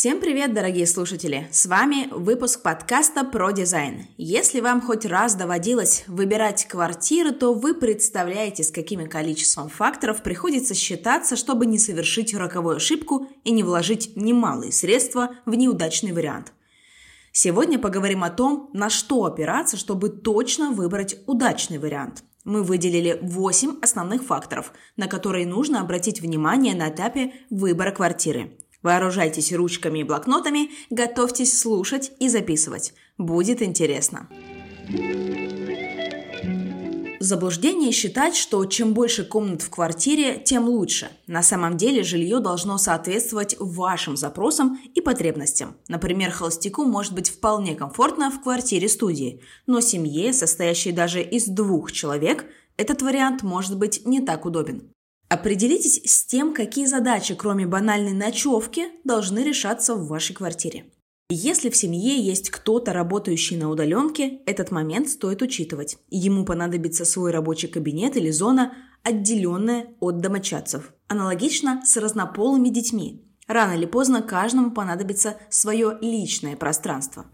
Всем привет, дорогие слушатели! С вами выпуск подкаста про дизайн. Если вам хоть раз доводилось выбирать квартиры, то вы представляете, с каким количеством факторов приходится считаться, чтобы не совершить роковую ошибку и не вложить немалые средства в неудачный вариант. Сегодня поговорим о том, на что опираться, чтобы точно выбрать удачный вариант. Мы выделили 8 основных факторов, на которые нужно обратить внимание на этапе выбора квартиры – Вооружайтесь ручками и блокнотами, готовьтесь слушать и записывать. Будет интересно. Заблуждение считать, что чем больше комнат в квартире, тем лучше. На самом деле жилье должно соответствовать вашим запросам и потребностям. Например, холостяку может быть вполне комфортно в квартире-студии, но семье, состоящей даже из двух человек, этот вариант может быть не так удобен. Определитесь с тем, какие задачи, кроме банальной ночевки, должны решаться в вашей квартире. Если в семье есть кто-то, работающий на удаленке, этот момент стоит учитывать. Ему понадобится свой рабочий кабинет или зона, отделенная от домочадцев. Аналогично с разнополыми детьми. Рано или поздно каждому понадобится свое личное пространство.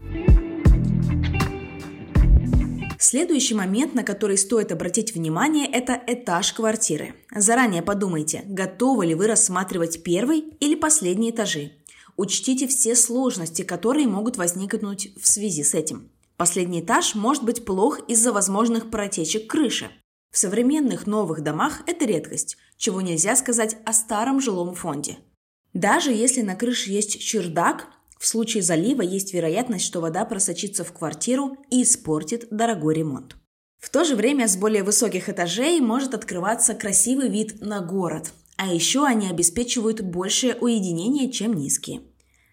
Следующий момент, на который стоит обратить внимание, это этаж квартиры. Заранее подумайте, готовы ли вы рассматривать первый или последний этажи. Учтите все сложности, которые могут возникнуть в связи с этим. Последний этаж может быть плох из-за возможных протечек крыши. В современных новых домах это редкость, чего нельзя сказать о старом жилом фонде. Даже если на крыше есть чердак, в случае залива есть вероятность, что вода просочится в квартиру и испортит дорогой ремонт. В то же время с более высоких этажей может открываться красивый вид на город, а еще они обеспечивают большее уединение, чем низкие.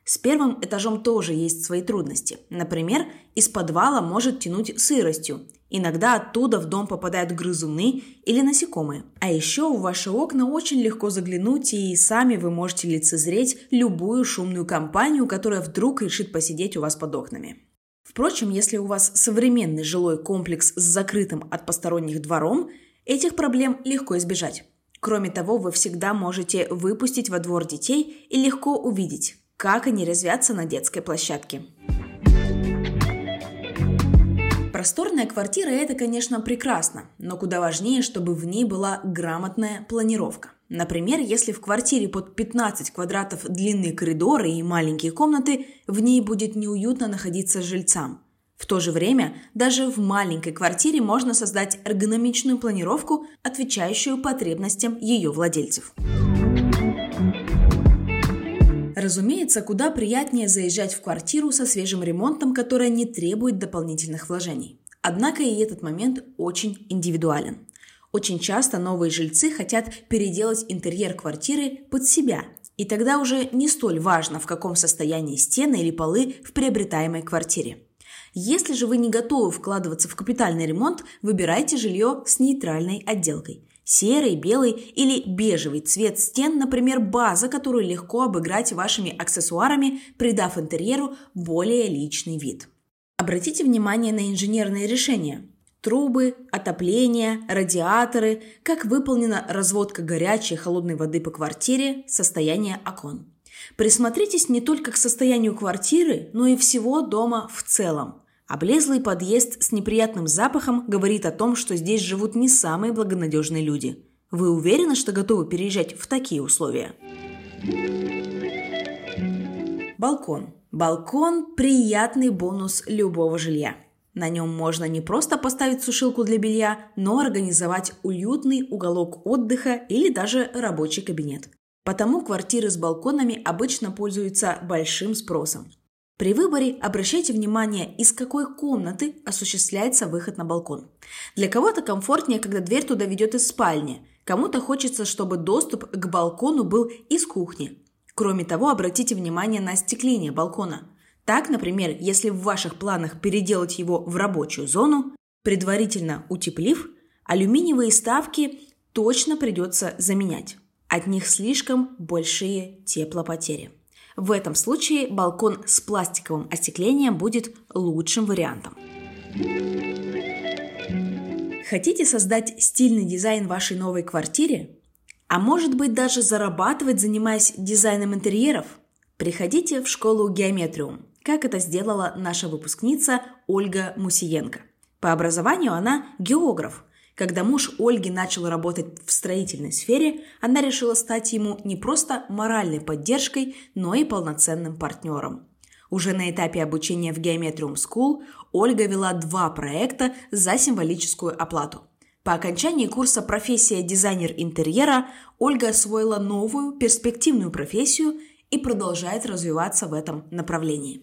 С первым этажом тоже есть свои трудности. Например, из подвала может тянуть сыростью. Иногда оттуда в дом попадают грызуны или насекомые. А еще в ваши окна очень легко заглянуть, и сами вы можете лицезреть любую шумную компанию, которая вдруг решит посидеть у вас под окнами. Впрочем, если у вас современный жилой комплекс с закрытым от посторонних двором, этих проблем легко избежать. Кроме того, вы всегда можете выпустить во двор детей и легко увидеть, как они резвятся на детской площадке. Просторная квартира – это, конечно, прекрасно, но куда важнее, чтобы в ней была грамотная планировка. Например, если в квартире под 15 квадратов длинные коридоры и маленькие комнаты, в ней будет неуютно находиться жильцам. В то же время, даже в маленькой квартире можно создать эргономичную планировку, отвечающую потребностям ее владельцев. Разумеется, куда приятнее заезжать в квартиру со свежим ремонтом, которая не требует дополнительных вложений. Однако и этот момент очень индивидуален. Очень часто новые жильцы хотят переделать интерьер квартиры под себя, и тогда уже не столь важно, в каком состоянии стены или полы в приобретаемой квартире. Если же вы не готовы вкладываться в капитальный ремонт, выбирайте жилье с нейтральной отделкой – Серый, белый или бежевый цвет стен, например, база, которую легко обыграть вашими аксессуарами, придав интерьеру более личный вид. Обратите внимание на инженерные решения. Трубы, отопление, радиаторы, как выполнена разводка горячей и холодной воды по квартире, состояние окон. Присмотритесь не только к состоянию квартиры, но и всего дома в целом. Облезлый подъезд с неприятным запахом говорит о том, что здесь живут не самые благонадежные люди. Вы уверены, что готовы переезжать в такие условия? Балкон. Балкон – приятный бонус любого жилья. На нем можно не просто поставить сушилку для белья, но организовать уютный уголок отдыха или даже рабочий кабинет. Потому квартиры с балконами обычно пользуются большим спросом. При выборе обращайте внимание, из какой комнаты осуществляется выход на балкон. Для кого-то комфортнее, когда дверь туда ведет из спальни. Кому-то хочется, чтобы доступ к балкону был из кухни. Кроме того, обратите внимание на остекление балкона. Так, например, если в ваших планах переделать его в рабочую зону, предварительно утеплив, алюминиевые ставки точно придется заменять. От них слишком большие теплопотери. В этом случае балкон с пластиковым остеклением будет лучшим вариантом. Хотите создать стильный дизайн вашей новой квартире? А может быть даже зарабатывать, занимаясь дизайном интерьеров? Приходите в школу Геометриум, как это сделала наша выпускница Ольга Мусиенко. По образованию она географ. Когда муж Ольги начал работать в строительной сфере, она решила стать ему не просто моральной поддержкой, но и полноценным партнером. Уже на этапе обучения в Geometrium School Ольга вела два проекта за символическую оплату – по окончании курса «Профессия дизайнер интерьера» Ольга освоила новую, перспективную профессию и продолжает развиваться в этом направлении.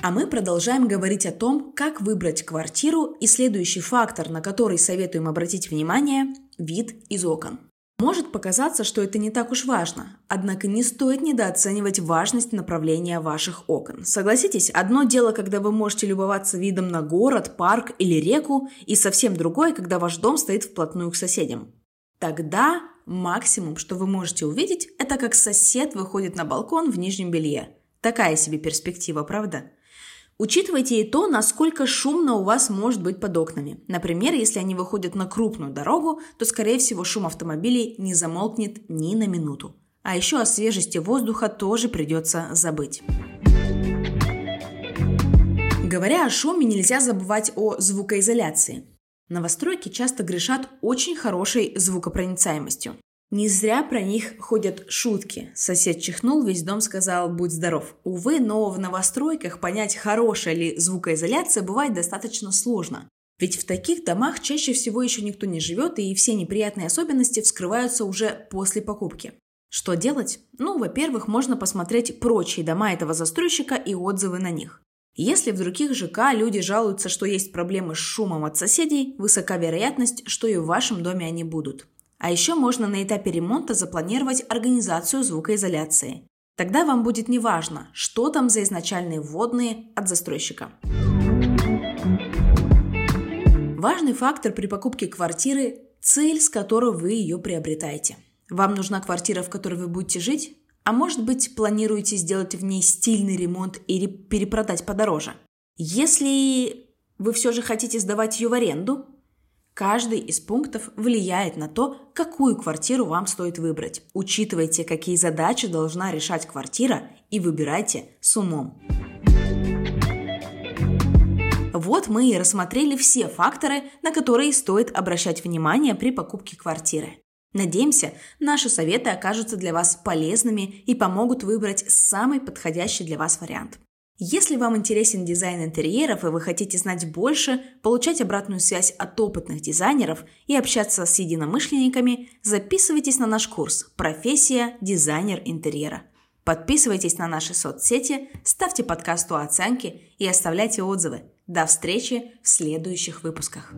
А мы продолжаем говорить о том, как выбрать квартиру и следующий фактор, на который советуем обратить внимание – вид из окон. Может показаться, что это не так уж важно, однако не стоит недооценивать важность направления ваших окон. Согласитесь, одно дело, когда вы можете любоваться видом на город, парк или реку, и совсем другое, когда ваш дом стоит вплотную к соседям. Тогда максимум, что вы можете увидеть, это как сосед выходит на балкон в нижнем белье. Такая себе перспектива, правда? Учитывайте и то, насколько шумно у вас может быть под окнами. Например, если они выходят на крупную дорогу, то, скорее всего, шум автомобилей не замолкнет ни на минуту. А еще о свежести воздуха тоже придется забыть. Говоря о шуме, нельзя забывать о звукоизоляции. Новостройки часто грешат очень хорошей звукопроницаемостью. Не зря про них ходят шутки. Сосед чихнул, весь дом сказал «будь здоров». Увы, но в новостройках понять, хорошая ли звукоизоляция, бывает достаточно сложно. Ведь в таких домах чаще всего еще никто не живет, и все неприятные особенности вскрываются уже после покупки. Что делать? Ну, во-первых, можно посмотреть прочие дома этого застройщика и отзывы на них. Если в других ЖК люди жалуются, что есть проблемы с шумом от соседей, высока вероятность, что и в вашем доме они будут. А еще можно на этапе ремонта запланировать организацию звукоизоляции. Тогда вам будет неважно, что там за изначальные вводные от застройщика. Важный фактор при покупке квартиры – цель, с которой вы ее приобретаете. Вам нужна квартира, в которой вы будете жить? А может быть, планируете сделать в ней стильный ремонт или перепродать подороже? Если вы все же хотите сдавать ее в аренду, Каждый из пунктов влияет на то, какую квартиру вам стоит выбрать. Учитывайте, какие задачи должна решать квартира и выбирайте с умом. Вот мы и рассмотрели все факторы, на которые стоит обращать внимание при покупке квартиры. Надеемся, наши советы окажутся для вас полезными и помогут выбрать самый подходящий для вас вариант. Если вам интересен дизайн интерьеров и вы хотите знать больше, получать обратную связь от опытных дизайнеров и общаться с единомышленниками, записывайтесь на наш курс «Профессия дизайнер интерьера». Подписывайтесь на наши соцсети, ставьте подкасту оценки и оставляйте отзывы. До встречи в следующих выпусках.